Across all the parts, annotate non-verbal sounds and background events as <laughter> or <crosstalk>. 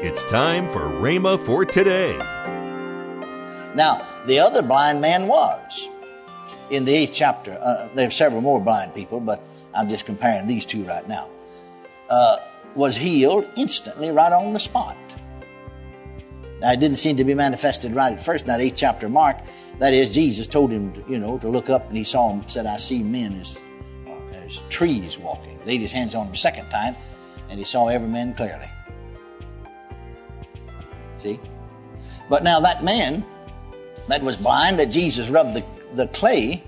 It's time for Rhema for today. Now, the other blind man was in the eighth chapter. Uh, there are several more blind people, but I'm just comparing these two right now. Uh, was healed instantly, right on the spot. Now, it didn't seem to be manifested right at first in that eighth chapter Mark. That is, Jesus told him, to, you know, to look up, and he saw him, said, I see men as, as trees walking. Laid his hands on him a second time, and he saw every man clearly. See? But now that man that was blind, that Jesus rubbed the, the clay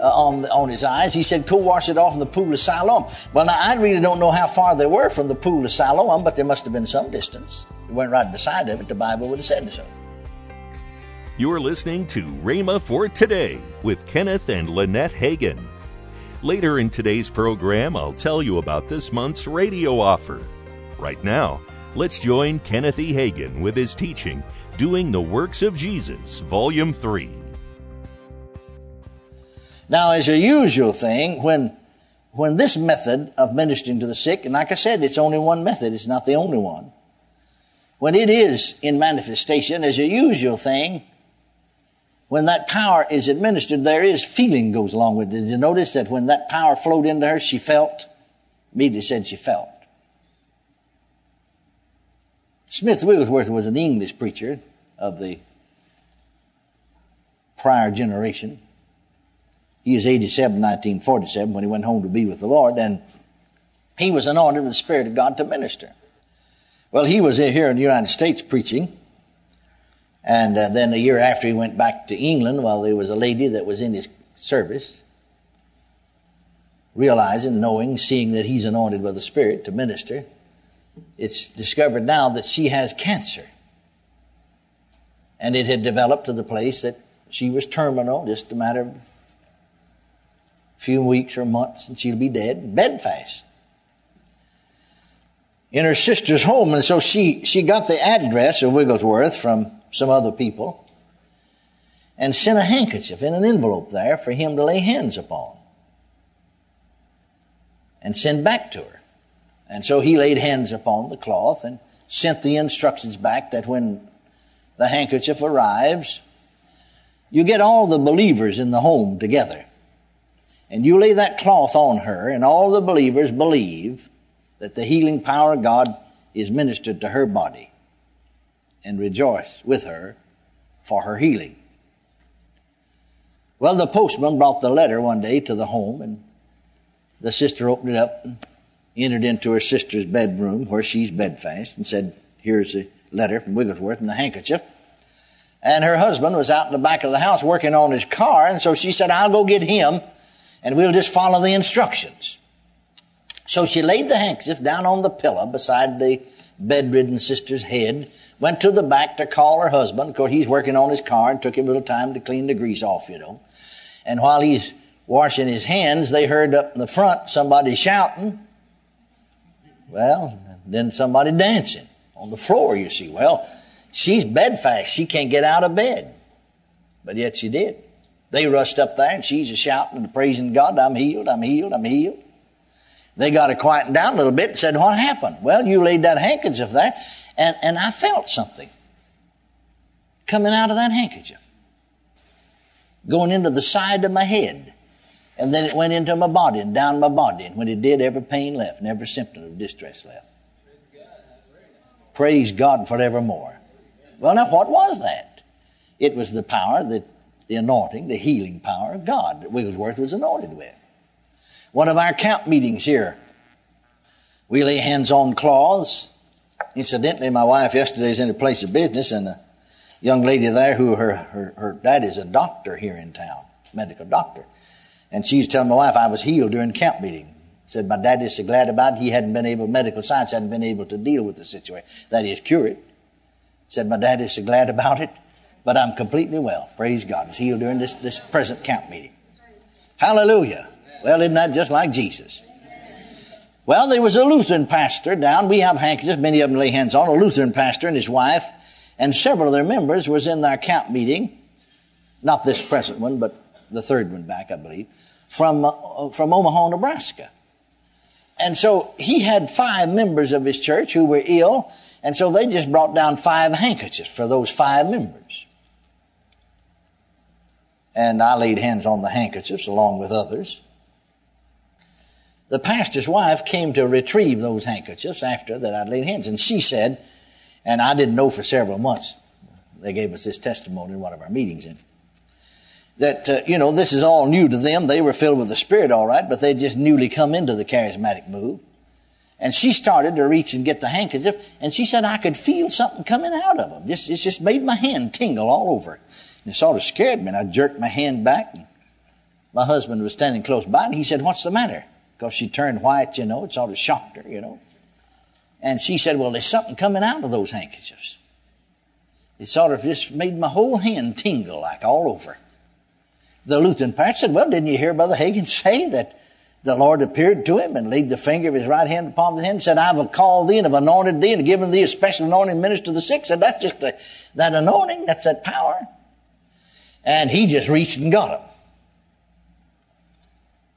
uh, on, on his eyes, he said, Go wash it off in the pool of Siloam. Well, now I really don't know how far they were from the pool of Siloam, but there must have been some distance. It went right beside of it. The Bible would have said so. You're listening to Rhema for Today with Kenneth and Lynette Hagin. Later in today's program, I'll tell you about this month's radio offer. Right now, let's join Kenneth E. Hagin with his teaching, Doing the Works of Jesus, Volume 3. Now, as a usual thing, when when this method of ministering to the sick, and like I said, it's only one method, it's not the only one. When it is in manifestation, as a usual thing, when that power is administered, there is feeling goes along with it. Did you notice that when that power flowed into her, she felt? Immediately said she felt. Smith Wigglesworth was an English preacher of the prior generation. He was 87, 1947, when he went home to be with the Lord, and he was anointed with the Spirit of God to minister. Well, he was here in the United States preaching, and uh, then a year after he went back to England, well, there was a lady that was in his service, realizing, knowing, seeing that he's anointed with the Spirit to minister. It's discovered now that she has cancer. And it had developed to the place that she was terminal, just a matter of a few weeks or months, and she'll be dead, bedfast in her sister's home. And so she, she got the address of Wigglesworth from some other people and sent a handkerchief in an envelope there for him to lay hands upon and send back to her. And so he laid hands upon the cloth and sent the instructions back that when the handkerchief arrives, you get all the believers in the home together. And you lay that cloth on her, and all the believers believe that the healing power of God is ministered to her body and rejoice with her for her healing. Well, the postman brought the letter one day to the home, and the sister opened it up and entered into her sister's bedroom where she's bedfast and said, Here's the letter from Wigglesworth and the handkerchief. And her husband was out in the back of the house working on his car, and so she said, I'll go get him, and we'll just follow the instructions. So she laid the handkerchief down on the pillow beside the bedridden sister's head, went to the back to call her husband. Of course, he's working on his car and took him a little time to clean the grease off, you know. And while he's washing his hands, they heard up in the front somebody shouting. Well, then somebody dancing on the floor, you see. Well, she's bedfast. She can't get out of bed. But yet she did. They rushed up there and she's a shouting and praising God, I'm healed, I'm healed, I'm healed. They got to quieten down a little bit and said, What happened? Well, you laid that handkerchief there, and, and I felt something coming out of that handkerchief, going into the side of my head. And then it went into my body and down my body. And when it did, every pain left and every symptom of distress left. Praise God forevermore. Well, now, what was that? It was the power, the, the anointing, the healing power of God that Wigglesworth was anointed with one of our camp meetings here. We lay hands on cloths. Incidentally, my wife yesterday is in a place of business, and a young lady there who her, her, her dad is a doctor here in town, medical doctor. And she was telling my wife I was healed during camp meeting. Said my daddy's so glad about it, he hadn't been able, medical science hadn't been able to deal with the situation. That is, cure it. Said my daddy's so glad about it, but I'm completely well. Praise God. Was healed during this, this present camp meeting. Hallelujah. Well, isn't that just like Jesus? Well, there was a Lutheran pastor down. We have handkerchiefs, many of them lay hands on. A Lutheran pastor and his wife, and several of their members was in their camp meeting. Not this present one, but the third one back, I believe, from, uh, from Omaha, Nebraska. And so he had five members of his church who were ill, and so they just brought down five handkerchiefs for those five members. And I laid hands on the handkerchiefs along with others. The pastor's wife came to retrieve those handkerchiefs after that I'd laid hands, and she said, and I didn't know for several months, they gave us this testimony in one of our meetings in that, uh, you know, this is all new to them. They were filled with the Spirit, all right, but they just newly come into the charismatic move. And she started to reach and get the handkerchief, and she said, I could feel something coming out of them. Just, it just made my hand tingle all over. And it sort of scared me, and I jerked my hand back. my husband was standing close by, and he said, What's the matter? Because she turned white, you know, it sort of shocked her, you know. And she said, Well, there's something coming out of those handkerchiefs. It sort of just made my whole hand tingle like all over. The Lutheran pastor said, Well, didn't you hear Brother Hagin <laughs> say that the Lord appeared to him and laid the finger of his right hand upon the hand and said, I have called thee and have anointed thee and given thee a special anointing minister to the sick. Said, That's just a, that anointing, that's that power. And he just reached and got him.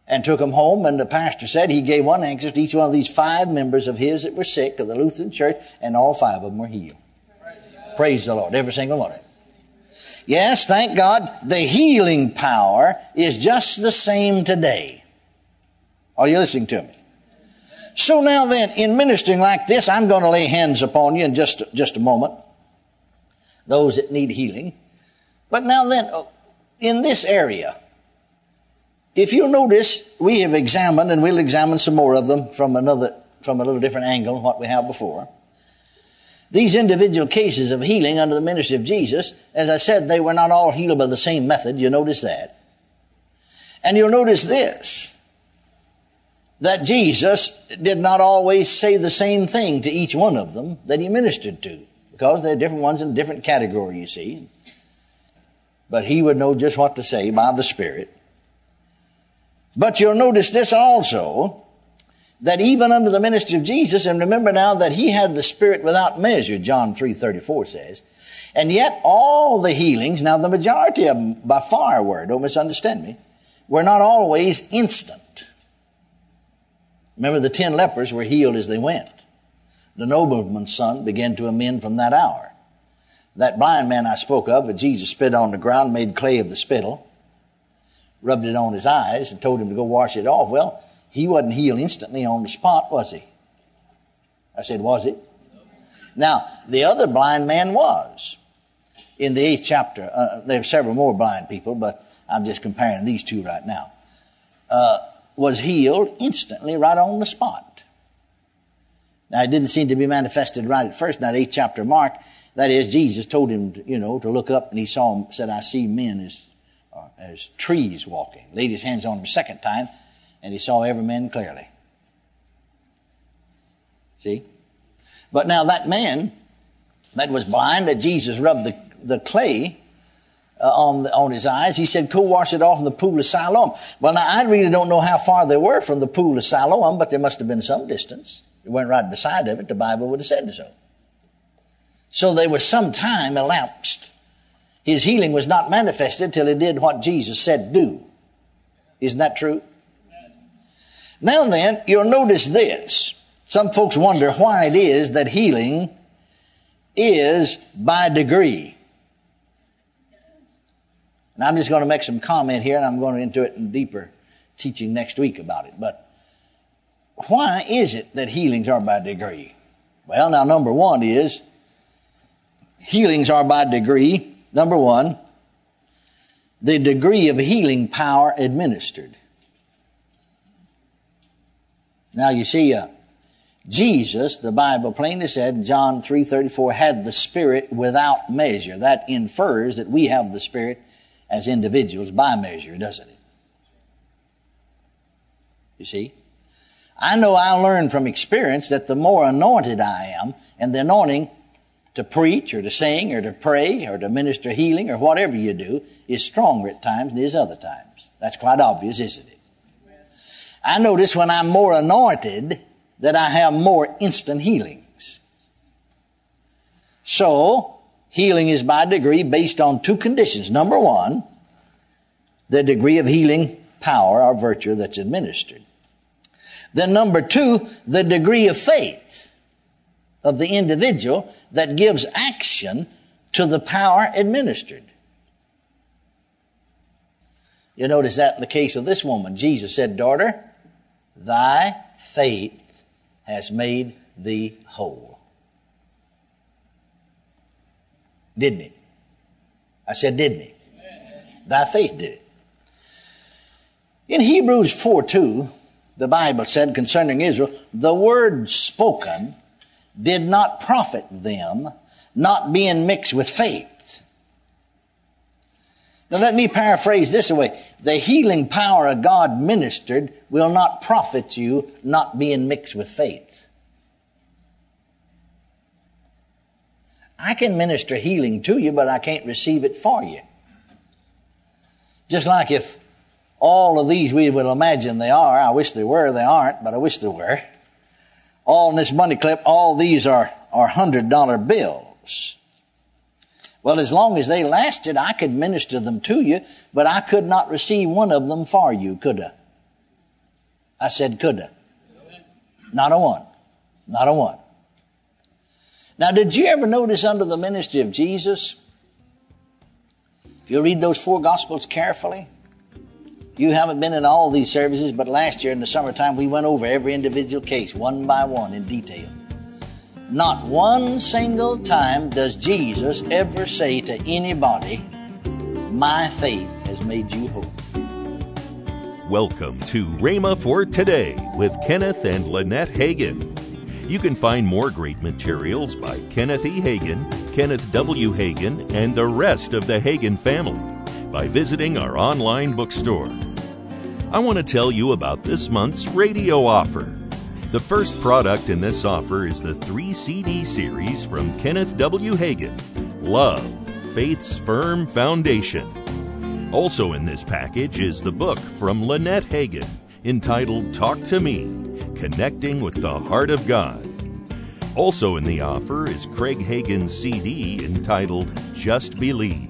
And took him home, and the pastor said he gave one handkerchief to each one of these five members of his that were sick of the Lutheran church, and all five of them were healed. Praise the Lord, every single one of them. Yes, thank God, the healing power is just the same today. Are you listening to me? So now then, in ministering like this, I'm going to lay hands upon you in just, just a moment. Those that need healing. But now then, uh, in this area, if you'll notice, we have examined, and we'll examine some more of them from another, from a little different angle than what we have before. These individual cases of healing under the ministry of Jesus, as I said, they were not all healed by the same method. You notice that. And you'll notice this that Jesus did not always say the same thing to each one of them that he ministered to, because they're different ones in a different category, you see. But he would know just what to say by the Spirit. But you'll notice this also that even under the ministry of Jesus, and remember now that he had the Spirit without measure, John 3.34 says, and yet all the healings, now the majority of them by far were, don't misunderstand me, were not always instant. Remember the ten lepers were healed as they went. The nobleman's son began to amend from that hour. That blind man I spoke of, that Jesus spit on the ground, made clay of the spittle, rubbed it on his eyes, and told him to go wash it off. Well, he wasn't healed instantly on the spot, was he? I said, was it? Now, the other blind man was. In the eighth chapter, uh, there are several more blind people, but I'm just comparing these two right now. Uh, was healed instantly right on the spot. Now, it didn't seem to be manifested right at first in that eighth chapter Mark. That is, Jesus told him, to, you know, to look up, and he saw him, said, I see men as, uh, as trees walking. Laid his hands on him a second time, and he saw every man clearly. See? But now that man that was blind, that Jesus rubbed the, the clay uh, on, the, on his eyes, he said, Go wash it off in the pool of Siloam. Well, now I really don't know how far they were from the pool of Siloam, but there must have been some distance. It went right beside of it. The Bible would have said so. So there was some time elapsed. His healing was not manifested till he did what Jesus said do. Isn't that true? Now then, you'll notice this. Some folks wonder why it is that healing is by degree. And I'm just going to make some comment here and I'm going into it in deeper teaching next week about it. But why is it that healings are by degree? Well, now, number one is healings are by degree. Number one, the degree of healing power administered. Now you see, uh, Jesus, the Bible plainly said, John 3.34, had the Spirit without measure. That infers that we have the Spirit as individuals by measure, doesn't it? You see? I know I learned from experience that the more anointed I am, and the anointing to preach or to sing or to pray or to minister healing or whatever you do is stronger at times than it is other times. That's quite obvious, isn't it? I notice when I'm more anointed that I have more instant healings. So, healing is by degree based on two conditions. Number one, the degree of healing power or virtue that's administered. Then, number two, the degree of faith of the individual that gives action to the power administered. You notice that in the case of this woman, Jesus said, Daughter, thy faith has made thee whole. Didn't it? I said, didn't he? Thy faith did it. In Hebrews 4 2, the Bible said concerning Israel, the word spoken did not profit them, not being mixed with faith. Now let me paraphrase this away. The healing power of God ministered will not profit you, not being mixed with faith. I can minister healing to you, but I can't receive it for you. Just like if all of these we would imagine they are, I wish they were, they aren't, but I wish they were. All in this money clip, all these are, are hundred dollar bills. Well, as long as they lasted, I could minister them to you, but I could not receive one of them for you, could I? I said, could I? Not a one. Not a one. Now, did you ever notice under the ministry of Jesus? If you read those four Gospels carefully, you haven't been in all these services, but last year in the summertime, we went over every individual case one by one in detail. Not one single time does Jesus ever say to anybody, My faith has made you whole. Welcome to Rhema for Today with Kenneth and Lynette Hagin. You can find more great materials by Kenneth E. Hagin, Kenneth W. Hagin, and the rest of the Hagin family by visiting our online bookstore. I want to tell you about this month's radio offer. The first product in this offer is the three CD series from Kenneth W. Hagin Love, Faith's Firm Foundation. Also in this package is the book from Lynette Hagin entitled Talk to Me Connecting with the Heart of God. Also in the offer is Craig Hagin's CD entitled Just Believe.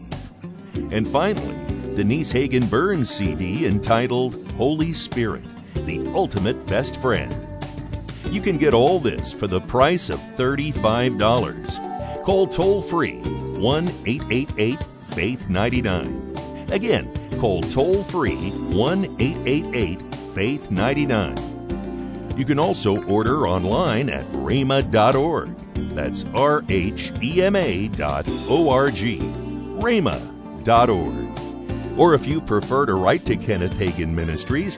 And finally, Denise Hagin Burns' CD entitled Holy Spirit, the Ultimate Best Friend. You can get all this for the price of $35. Call toll free 1 888 Faith 99. Again, call toll free 1 888 Faith 99. You can also order online at rhema.org. That's R H E M A dot O R G. rhema.org. Or if you prefer to write to Kenneth Hagin Ministries,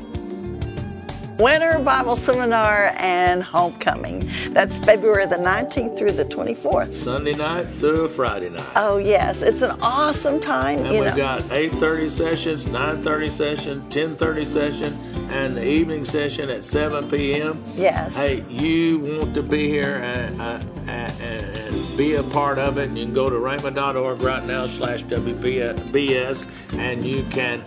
Winter Bible Seminar and Homecoming. That's February the 19th through the 24th. Sunday night through Friday night. Oh yes, it's an awesome time. And we've know. got 8.30 sessions, 9.30 session, 10.30 session, and the evening session at 7 p.m. Yes. Hey, you want to be here and, uh, and, and be a part of it, you can go to rhema.org right now slash WBS and you can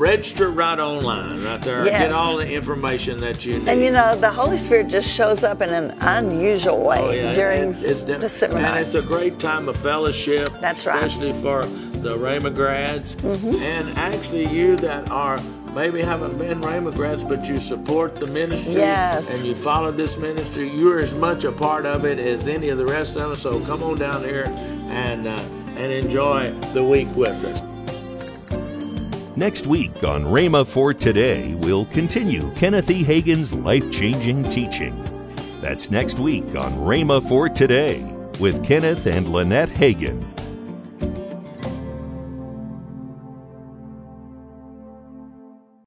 register right online, right there. Yes. Get all the information that you need. and you know, the Holy Spirit just shows up in an unusual way Oh, yeah, during it's, it's the seminar. And it's a great time of fellowship. That's right. Especially for the Rhema grads. Mm-hmm. And actually, you that are maybe haven't been Rhema grads, but you support the ministry. Yes. And you follow this ministry. You're as much a part of it as any of the rest of us. So come on down here and, uh, and enjoy the week with us. Next week on Rhema for Today, we'll continue Kenneth E. Hagin's life changing teaching. That's next week on Rhema for Today with Kenneth and Lynette Hagin.